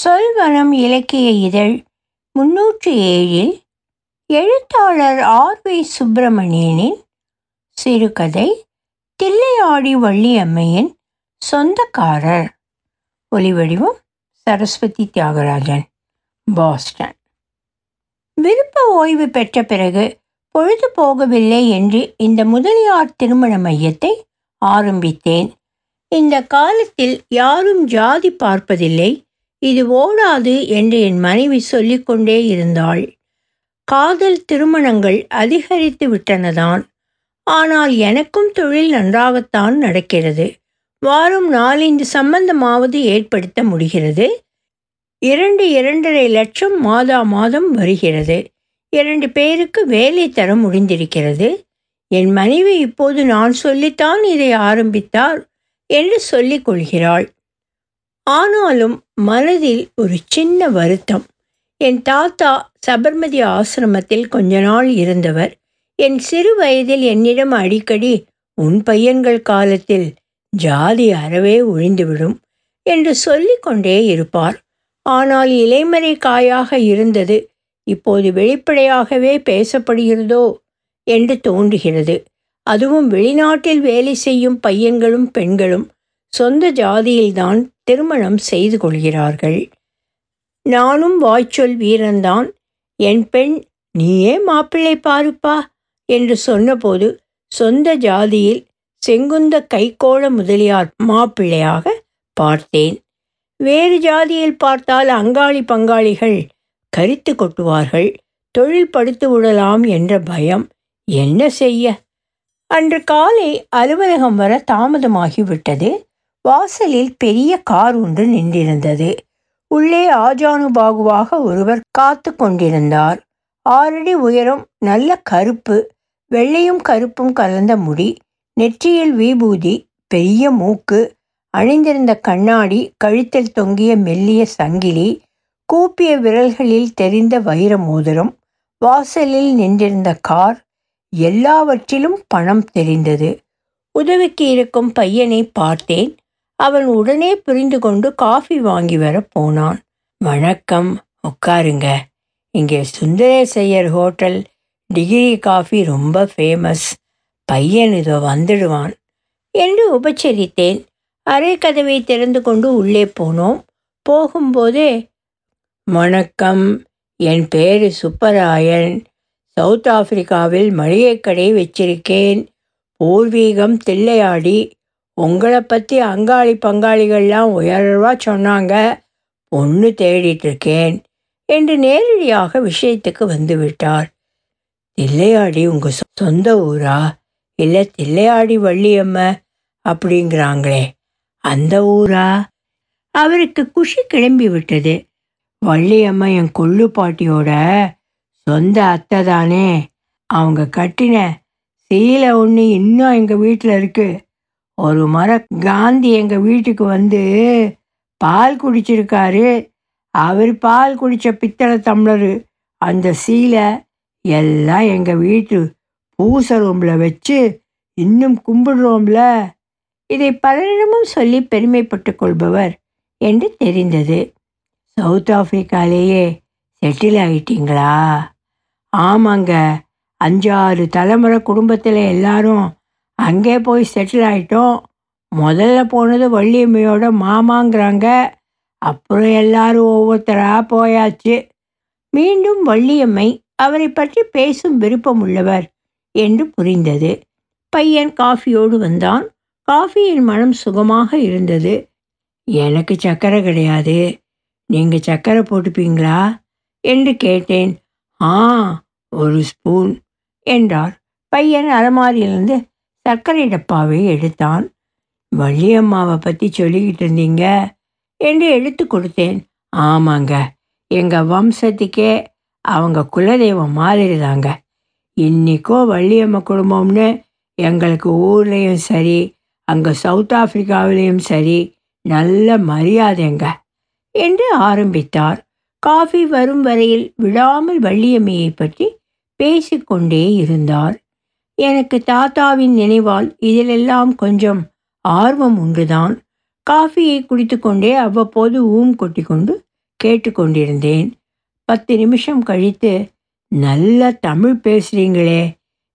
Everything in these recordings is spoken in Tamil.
சொல்வனம் இலக்கிய இதழ் முன்னூற்றி ஏழில் எழுத்தாளர் ஆர் வி சுப்பிரமணியனின் சிறுகதை தில்லையாடி வள்ளியம்மையின் சொந்தக்காரர். ஒலிவடிவம் சரஸ்வதி தியாகராஜன் பாஸ்டன். விருப்ப ஓய்வு பெற்ற பிறகு பொழுது போகவில்லை என்று இந்த முதலியார் திருமண மையத்தை ஆரம்பித்தேன். இந்த காலத்தில் யாரும் ஜாதி பார்ப்பதில்லை. இது ஓடாது என்று என் மனைவி சொல்லிக்கொண்டே இருந்தாள். காதல் திருமணங்கள் அதிகரித்து விட்டனதான். ஆனால் எனக்கும் தொழில் நன்றாகத்தான் நடக்கிறது. வாரம் நாலஞ்சு சம்பந்தமாவது ஏற்படுத்த முடிகிறது. இரண்டு இரண்டரை லட்சம் மாதா மாதம் வருகிறது. இரண்டு பேருக்கு வேலை தர முடிந்திருக்கிறது. என் மனைவி இப்போது நான் சொல்லித்தான் இதை ஆரம்பித்தார் என்று சொல்லிக் கொள்கிறாள். ஆனாலும் மனதில் ஒரு சின்ன வருத்தம். என் தாத்தா சபர்மதி ஆசிரமத்தில் கொஞ்ச நாள் இருந்தவர். என் சிறு வயதில் என்னிடம் அடிக்கடி உன் பையன்கள் காலத்தில் ஜாதி அறவே ஒழிந்துவிடும் என்று சொல்லிக்கொண்டே இருப்பார். ஆனால் இலைமறை காயாக இருந்தது இப்போது வெளிப்படையாகவே பேசப்படுகிறதோ? என்று தோன்றுகிறது. அதுவும் வெளிநாட்டில் வேலை செய்யும் பையன்களும் பெண்களும் சொந்த ஜாதியில்தான் திருமணம் செய்து கொள்கிறார்கள். நானும் வாய்ச்சொல் வீரன்தான். என் பெண் நீயே மாப்பிள்ளை பாருப்பா என்று சொன்னபோது சொந்த ஜாதியில் செங்குந்த கைகோள முதலியார் மாப்பிள்ளையாக பார்த்தேன். வேறு ஜாதியில் பார்த்தால் அங்காளி பங்காளிகள் கரித்து கொட்டுவார்கள். தொழில் படுத்து விடலாம் என்ற பயம். என்ன செய்ய? அன்று காலை அலுவலகம் வர தாமதமாகிவிட்டது. வாசலில் பெரிய கார் ஒன்று நின்றிருந்தது. உள்ளே ஆஜானுபாகுவாக ஒருவர் காத்து கொண்டிருந்தார். ஆறடி உயரம் நல்ல கருப்பு வெள்ளையும் கருப்பும் கலந்த முடி நெற்றியில் விபூதி பெரிய மூக்கு அணிந்திருந்த கண்ணாடி கழுத்தில் தொங்கிய மெல்லிய சங்கிலி கூப்பிய விரல்களில் தெரிந்த வைர மோதிரம் வாசலில் நின்றிருந்த கார் எல்லாவற்றிலும் பணம் தெரிந்தது. உதவிக்கு இருக்கும் பையனை பார்த்தேன். அவன் உடனே புரிந்து கொண்டு காஃபி வாங்கி வர போனான். வணக்கம் உட்காருங்க. இங்கே சுந்தரேசையர் ஹோட்டல். டிகிரி காஃபி ரொம்ப ஃபேமஸ். பையன் இதோ வந்துடுவான். என்று உபச்சரித்தேன். அரை கதவை திறந்து கொண்டு உள்ளே போனோம். போகும்போதே வணக்கம் என் பேர் சுப்பராயன். சவுத் ஆப்பிரிக்காவில் மளிகை கடை வச்சிருக்கேன். பூர்வீகம் தில்லையாடி. உங்களை பற்றி அங்காளி பங்காளிகள்லாம் உயர்வா சொன்னாங்க. பொண்ணு தேடிட்டு இருக்கேன் என்று நேரடியாக விஷயத்துக்கு வந்து விட்டார் தில்லையாடி உங்கள் சொந்த ஊரா? இல்லை தில்லையாடி வள்ளியம்ம? அப்படிங்கிறாங்களே. அந்த ஊரா? அவருக்கு குஷி கிளம்பி விட்டது. வள்ளியம்மா என் கொள்ளு பாட்டியோட சொந்த அத்தை தானே? அவங்க கட்டின சீலை ஒன்று இன்னும் எங்கள் வீட்டில் இருக்குது ஒரு மர காந்தி எங்கள் வீட்டுக்கு வந்து பால் குடிச்சிருக்காரு. அவர் பால் குடித்த பித்தளை டம்ளரு அந்த சீலை எல்லாம் எங்கள் வீட்டு பூச ரூமில் வச்சு இன்னும் கும்பிடுறோம்ல இதை பலரிடமும் சொல்லி பெருமைப்பட்டு கொள்பவர் என்று தெரிந்தது. சவுத் ஆப்பிரிக்காலேயே செட்டில் ஆகிட்டீங்களா ஆமாங்க. அஞ்சாறு தலைமுறை குடும்பத்தில் எல்லாரும் அங்கே போய் செட்டில் ஆகிட்டோம் முதல்ல போனது வள்ளியம்மையோட மாமாங்கிறாங்க. அப்புறம் எல்லாரும் ஒவ்வொருத்தராக போயாச்சு. மீண்டும் வள்ளியம்மை அவரை பற்றி பேசும் விருப்பம் உள்ளவர் என்று புரிந்தது. பையன் காஃபியோடு வந்தான். காஃபியின் மனம் சுகமாக இருந்தது. எனக்கு சக்கரை கிடையாது. நீங்கள் சக்கரை போட்டுப்பீங்களா? என்று கேட்டேன். ஆ ஒரு ஸ்பூன் என்றார். பையன் அலமாரியிலிருந்து சர்க்கரை டப்பாவை எடுத்தான். வள்ளியம்மாவை பற்றி சொல்லிக்கிட்டு இருந்தீங்க. என்று எடுத்து கொடுத்தேன். ஆமாங்க. எங்கள் வம்சத்துக்கே அவங்க குலதெய்வம் மாதிரி தாங்க இன்றைக்கோ வள்ளியம்மா குடும்பம்னு எங்களுக்கு ஊர்லேயும் சரி அங்கே சவுத் ஆப்பிரிக்காவிலையும் சரி நல்ல மரியாதைங்க. என்று ஆரம்பித்தார். காஃபி வரும் வரையில் விடாமல் வள்ளியம்மையை பற்றி பேசிக்கொண்டே இருந்தார். எனக்கு தாத்தாவின் நினைவால் இதிலெல்லாம் கொஞ்சம் ஆர்வம் உண்டுதான். காஃபியை குடித்துக்கொண்டே அவ்வப்போது ஊம் கொட்டி கொண்டு கேட்டுக்கொண்டிருந்தேன். பத்து நிமிஷம் கழித்து நல்ல தமிழ் பேசுகிறீங்களே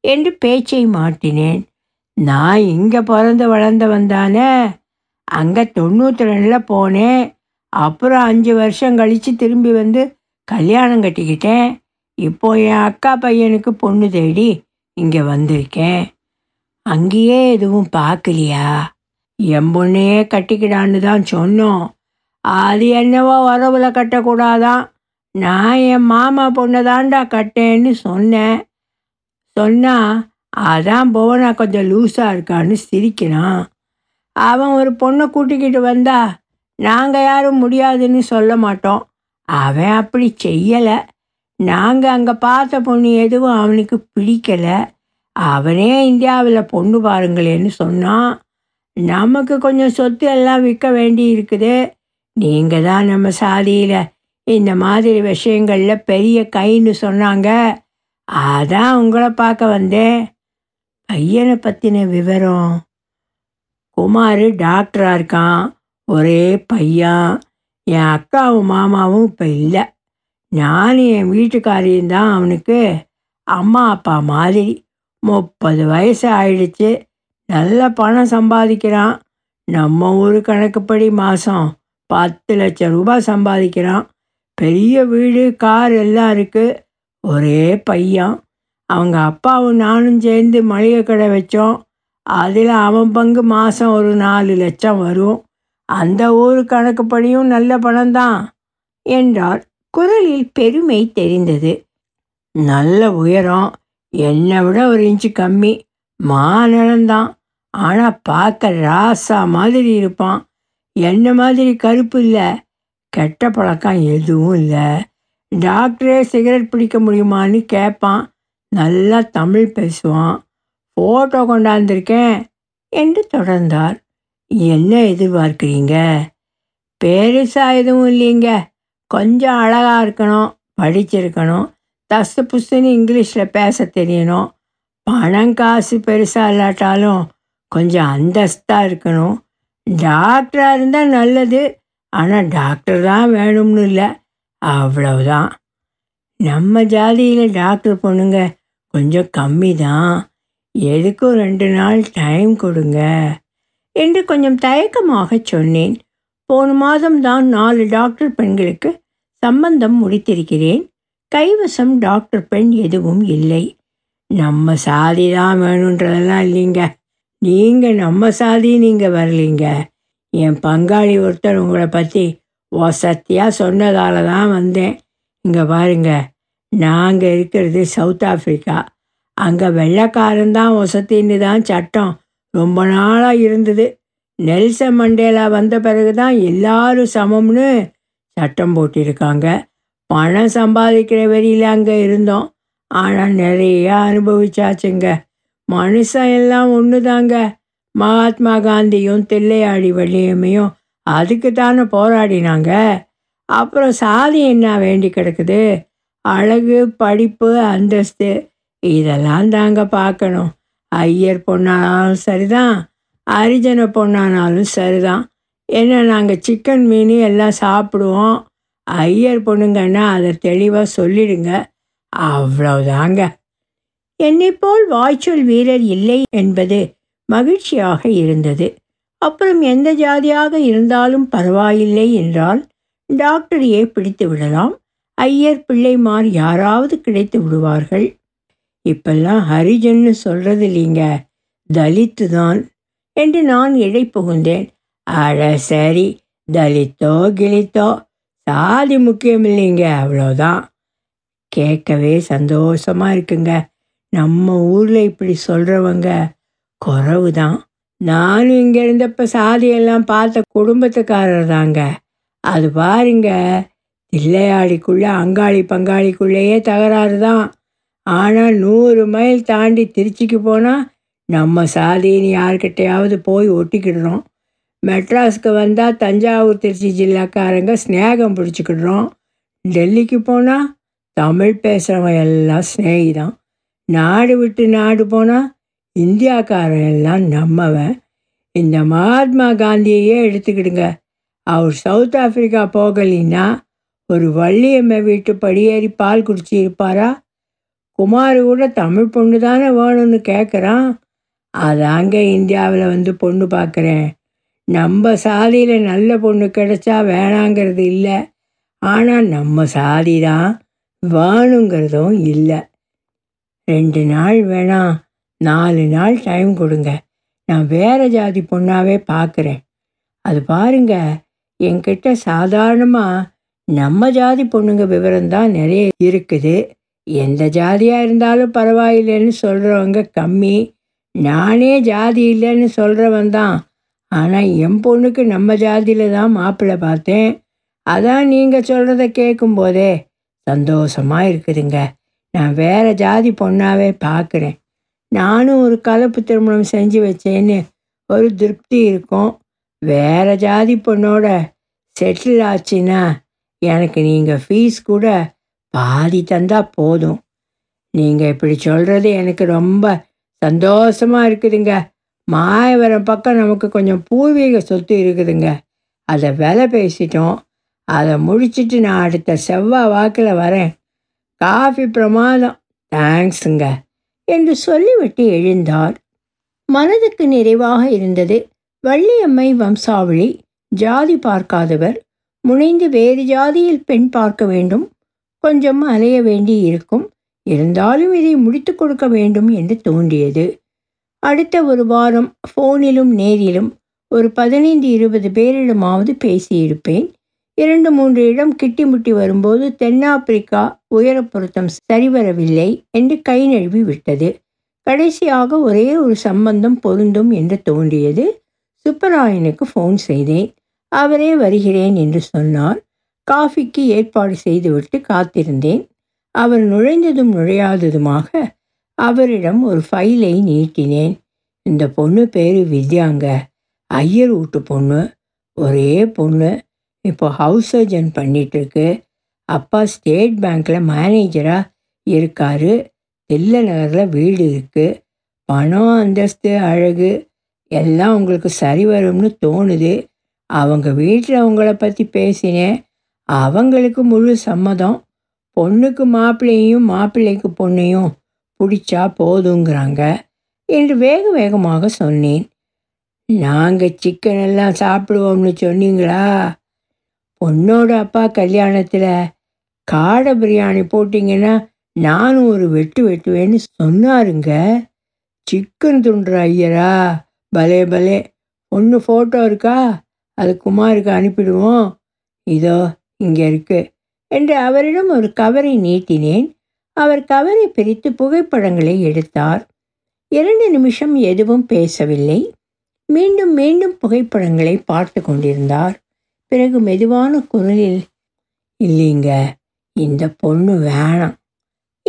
என்று பேச்சை மாட்டினேன் நான் இங்கே பிறந்து வளர்ந்தவன் தானே. அங்கே தொண்ணூற்றி ரெண்டில் போனேன். அப்புறம் அஞ்சு வருஷம் கழித்து திரும்பி வந்து கல்யாணம் கட்டிக்கிட்டேன். இப்போ என் அக்கா பையனுக்கு பொண்ணு தேடி இங்கே வந்திருக்கேன். அங்கேயே எதுவும் பார்க்கலையா? என் பொண்ணையே கட்டிக்கிடான்னு தான் சொன்னோம். அது என்னவோ உறவுல கட்டக்கூடாதான். நான் என் மாமா பொண்ணை தாண்டா கட்டேன்னு சொன்னேன். சொன்னால் அதான் புவனா கொஞ்சம் லூஸாக இருக்கான்னு சிரிக்கிறான். அவன் ஒரு பொண்ணை கூட்டிக்கிட்டு வந்தா நாங்கள் யாரும் முடியாதுன்னு சொல்ல மாட்டோம். அவன் அப்படி செய்யலை. நாங்கள் அங்கே பார்த்த பொண்ணு எதுவும் அவனுக்கு பிடிக்கலை. அவனே இந்தியாவில் பொண்ணு பாருங்களேன்னு சொன்னான் நமக்கு கொஞ்சம் சொத்து எல்லாம் விற்க வேண்டி இருக்குது. நீங்கள் தான் நம்ம சாதியில் இந்த மாதிரி விஷயங்களில் பெரிய கைன்னு சொன்னாங்க. அதான் உங்களை பார்க்க வந்தேன். பையனை பற்றின விவரம்? குமார் டாக்டராக இருக்கான். ஒரே பையன். என் அக்காவும் மாமாவும் இப்போ இல்லை. ஞானி என் வீட்டுக்காரியும் தான் அவனுக்கு அம்மா அப்பா மாதிரி. முப்பது வயசு ஆயிடுச்சு. நல்ல பணம் சம்பாதிக்கிறான். நம்ம ஊர் கணக்குப்படி மாதம் பத்து லட்சம் ரூபாய் சம்பாதிக்கிறான். பெரிய வீடு கார் எல்லாம் இருக்குது ஒரே பையன். அவங்க அப்பாவும் நானும் சேர்ந்து மளிகை கடை வச்சோம். அதில் அவன் பங்கு மாதம் ஒரு நாலு லட்சம் வரும். அந்த ஊர் கணக்குப்படியும் நல்ல பணம்தான் என்றார். குரலில் பெருமை தெரிந்தது. நல்ல உயரம் என்னை விட ஒரு இன்ச்சு கம்மி. மாநிலம்தான் ஆனால் பார்க்க ராசா மாதிரி இருப்பான். என்ன மாதிரி கருப்பு இல்லை. கெட்ட பழக்கம் எதுவும் இல்லை. டாக்டரே சிகரெட் பிடிக்க முடியுமான்னு கேட்பான் நல்லா தமிழ் பேசுவான். ஃபோட்டோ கொண்டாந்துருக்கேன் என்று தொடர்ந்தார். என்ன எதிர்பார்க்குறீங்க? பெருசாக எதுவும் இல்லைங்க. கொஞ்சம் அழகாக இருக்கணும் படிச்சிருக்கணும் தஸ்து புஸ்துன்னு இங்கிலீஷில் பேச தெரியணும். பணம் காசு பெருசாக இல்லாட்டாலும் கொஞ்சம் அந்தஸ்தாக இருக்கணும். டாக்டராக இருந்தால் நல்லது ஆனால் டாக்டர் தான் வேணும்னு இல்லை அவ்வளவுதான். நம்ம ஜாதியில் டாக்டர் பொண்ணுங்க கொஞ்சம் கம்மி தான். எதுக்கும் ரெண்டு நாள் டைம் கொடுங்க என்று கொஞ்சம் தயக்கமாக சொன்னேன். போன மாதம் தான் நாலு டாக்டர் பெண்களுக்கு சம்பந்தம் முடித்திருக்கிறேன். கைவசம் டாக்டர் பெண் எதுவும் இல்லை. நம்ம சாதி தான் வேணுன்றதெல்லாம் இல்லைங்க. நீங்கள் நம்ம சாதி நீங்கள் வரலீங்க. என் பங்காளி ஒருத்தர் உங்களை பற்றி வசத்தியாக சொன்னதால தான் வந்தேன். இங்கே பாருங்க நாங்கள் இருக்கிறது சவுத் ஆஃப்ரிக்கா. அங்கே வெள்ளைக்காரன் தான் தான் சட்டம் ரொம்ப நாளாக இருந்தது. நெல்சன் மண்டேலா வந்த பிறகு தான் எல்லாரும் சமம்னு சட்டம் போட்டிருக்காங்க. பணம் சம்பாதிக்கிற வரியில் அங்கே இருந்தோம். ஆனால் நிறைய அனுபவிச்சாச்சுங்க. மனுஷன் எல்லாம் ஒன்று தாங்க மகாத்மா காந்தியும் தில்லையாடி வள்ளியம்மையும் அதுக்கு தானே போராடினாங்க. அப்புறம் சாதி என்ன வேண்டி கிடக்குது? அழகு படிப்பு அந்தஸ்து இதெல்லாம் தாங்க பார்க்கணும். ஐயர் பொண்ணானாலும் சரிதான். அரிஜன பொண்ணானாலும் சரிதான். ஏன்னா நாங்கள் சிக்கன் மீன் எல்லாம் சாப்பிடுவோம். ஐயர் பொண்ணுங்கன்னா அதை தெளிவாக சொல்லிடுங்க. அவ்வளவுதாங்க. என்னைப்போல் வாய்ச்சொல் வீரர் இல்லை என்பது மகிழ்ச்சியாக இருந்தது. அப்புறம் எந்த ஜாதியாக இருந்தாலும் பரவாயில்லை என்றால் டாக்டரையே பிடித்து விடலாம். ஐயர் பிள்ளைமார் யாராவது கிடைத்து விடுவார்கள். இப்பெல்லாம் ஹரிஜன்னு சொல்கிறது இல்லைங்க. தலித்து தான் என்று நான் இடை புகுந்தேன் சரி தலித்தோ கிழித்தோ சாதி முக்கியம் இல்லைங்க அவ்வளோதான் கேட்கவே சந்தோஷமாக இருக்குங்க. நம்ம ஊரில் இப்படி சொல்கிறவங்க குறவு தான் நானும் இங்கே இருந்தப்ப சாதியெல்லாம் பார்த்த குடும்பத்துக்காரர் தாங்க. அது பாருங்க தில்லையாடிக்குள்ளே அங்காளி பங்காளிக்குள்ளேயே தகராறு தான். ஆனால் நூறு மைல் தாண்டி திருச்சிக்கு போனால் நம்ம சாதின்னு யார்கிட்டையாவது போய் ஒட்டிக்கிடுறோம். மெட்ராஸ்க்கு வந்தால் தஞ்சாவூர் திருச்சி ஜில்லாக்காரங்க ஸ்நேகம் பிடிச்சிக்கிடுறோம். டெல்லிக்கு போனால் தமிழ் பேசுகிறவன் எல்லாம் ஸ்நேகிதம் நாடு விட்டு நாடு போனால் இந்தியாக்காரன் எல்லாம் நம்மவன். இந்த மகாத்மா காந்தியையே எடுத்துக்கிடுங்க. அவர் சவுத் ஆஃப்ரிக்கா போகலின்னா ஒரு வள்ளியம்மை வீட்டு படியேறி பால் குடிச்சு இருப்பாரா? குமார் கூட தமிழ் பொண்ணு தானே வேணும்னு கேட்குறான் அதாங்க இந்தியாவில் வந்து பொண்ணு பார்க்குறேன் நம்ம சாதியில் நல்ல பொண்ணு கிடைச்சா வேணாங்கிறது இல்லை. ஆனால் நம்ம சாதி தான் வேணுங்கிறதும் இல்லை. ரெண்டு நாள் வேணாம் நாலு நாள் டைம் கொடுங்க. நான் வேறு ஜாதி பொண்ணாகவே பார்க்குறேன் அது பாருங்க என்கிட்ட சாதாரணமாக நம்ம ஜாதி பொண்ணுங்க விவரம் தான் நிறைய இருக்குது. எந்த ஜாதியாக இருந்தாலும் பரவாயில்லைன்னு சொல்கிறவங்க கம்மி. நானே ஜாதி இல்லைன்னு சொல்கிறவன் தான். ஆனால் என் பொண்ணுக்கு நம்ம ஜாதியில் தான் மாப்பிள்ளை பார்த்தேன். அதான் நீங்கள் சொல்கிறத கேட்கும்போதே சந்தோஷமாக இருக்குதுங்க. நான் வேறு ஜாதி பொண்ணாகவே பார்க்குறேன் நானும் ஒரு கலப்பு திருமணம் செஞ்சு வச்சேன்னு ஒரு திருப்தி இருக்கும். வேறு ஜாதி பொண்ணோட செட்டில் ஆச்சுன்னா எனக்கு நீங்கள் ஃபீஸ் கூட பாதி தந்தால் போதும். நீங்கள் இப்படி சொல்கிறது எனக்கு ரொம்ப சந்தோஷமாக இருக்குதுங்க. மாயவரம் பக்கம் நமக்கு கொஞ்சம் பூர்வீக சொத்து இருக்குதுங்க. அதை விலை பேசிட்டோம். அதை முடிச்சிட்டு நான் அடுத்த செவ்வாய் வாக்கில் வரேன். காஃபி பிரமாதம். தேங்க்ஸுங்க. என்று சொல்லிவிட்டு எழுந்தார். மனதுக்கு நிறைவாக இருந்தது. வள்ளியம்மை வம்சாவளி ஜாதி பார்க்காதவர் முனைந்து வேறு ஜாதியில் பெண் பார்க்க வேண்டும் கொஞ்சம் அலைய வேண்டி இருக்கும் இருந்தாலும் இதை முடித்து கொடுக்க வேண்டும் என்று தோன்றியது. அடுத்த ஒரு வாரம் ஃபோனிலும் நேரிலும் ஒரு பதினைந்து இருபது பேரிடமாவது பேசியிருப்பேன். இரண்டு மூன்று இடம் கிட்டிமுட்டி வரும்போது தென்னாப்பிரிக்கா உயர பொருத்தம் சரிவரவில்லை என்று கை நழுவி விட்டது. கடைசியாக ஒரே ஒரு சம்பந்தம் பொருந்தும் என்று தோன்றியது. சுப்பராயனுக்கு ஃபோன் செய்தேன். அவரே வருகிறேன் என்று சொன்னார். காஃபிக்கு ஏற்பாடு செய்துவிட்டு காத்திருந்தேன். அவர் நுழைந்ததும் நுழையாததுமாக அவரிடம் ஒரு ஃபைலை நீட்டினேன். இந்த பொண்ணு பேர் வித்யாங்க. ஐயர் வீட்டு பொண்ணு. ஒரே பொண்ணு. இப்போ ஹவுஸ் சர்ஜன் பண்ணிகிட்ருக்கு அப்பா ஸ்டேட் பேங்க்கில் மேனேஜராக இருக்கார். தில்ல நகரில் வீடு இருக்குது பணம் அந்தஸ்து அழகு எல்லாம் உங்களுக்கு சரி வரும்னு தோணுது. அவங்க வீட்டில் அவங்கள பற்றி பேசினேன். அவங்களுக்கு முழு சம்மதம். பொண்ணுக்கு மாப்பிள்ளையும் மாப்பிள்ளைக்கு பொண்ணையும் பிடிச்சா போதுங்கிறாங்க என்று வேக வேகமாக சொன்னேன். நாங்கள் சிக்கன் எல்லாம் சாப்பிடுவோம்னு சொன்னீங்களா? பொண்ணோட அப்பா கல்யாணத்தில் காடை பிரியாணி போட்டிங்கன்னா நானும் ஒரு வெட்டு வெட்டுவேன்னு சொன்னாருங்க. சிக்கன் துண்டுற ஐயரா? பலே பலே. ஒன்று ஃபோட்டோ இருக்கா? அது குமாருக்கு அனுப்பிடுவோம். இதோ இங்கே இருக்கு. என்று அவரிடம் ஒரு கவரை நீட்டினேன். அவர் கவரை பிரித்து புகைப்படங்களை எடுத்தார். இரண்டு நிமிஷம் எதுவும் பேசவில்லை. மீண்டும் மீண்டும் புகைப்படங்களை பார்த்து கொண்டிருந்தார். பிறகு மெதுவான குரலில் இல்லைங்க இந்த பொண்ணு வேணாம்.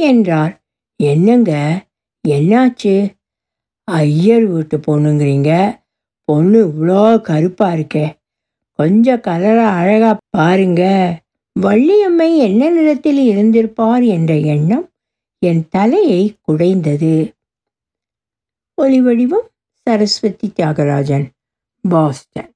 என்றார். என்னங்க? என்னாச்சு? ஐயர் வீட்டு பொண்ணுங்கிறீங்க. பொண்ணு இவ்வளோ கருப்பாக இருக்கே. கொஞ்சம் கலராக அழகாக பாருங்கள் வள்ளியம்மை என்ன நிறத்தில் இருந்திருப்பார் என்ற எண்ணம் என் தலையை குடைந்தது. ஒலி வடிவம் சரஸ்வதி தியாகராஜன் பாஸ்டன்.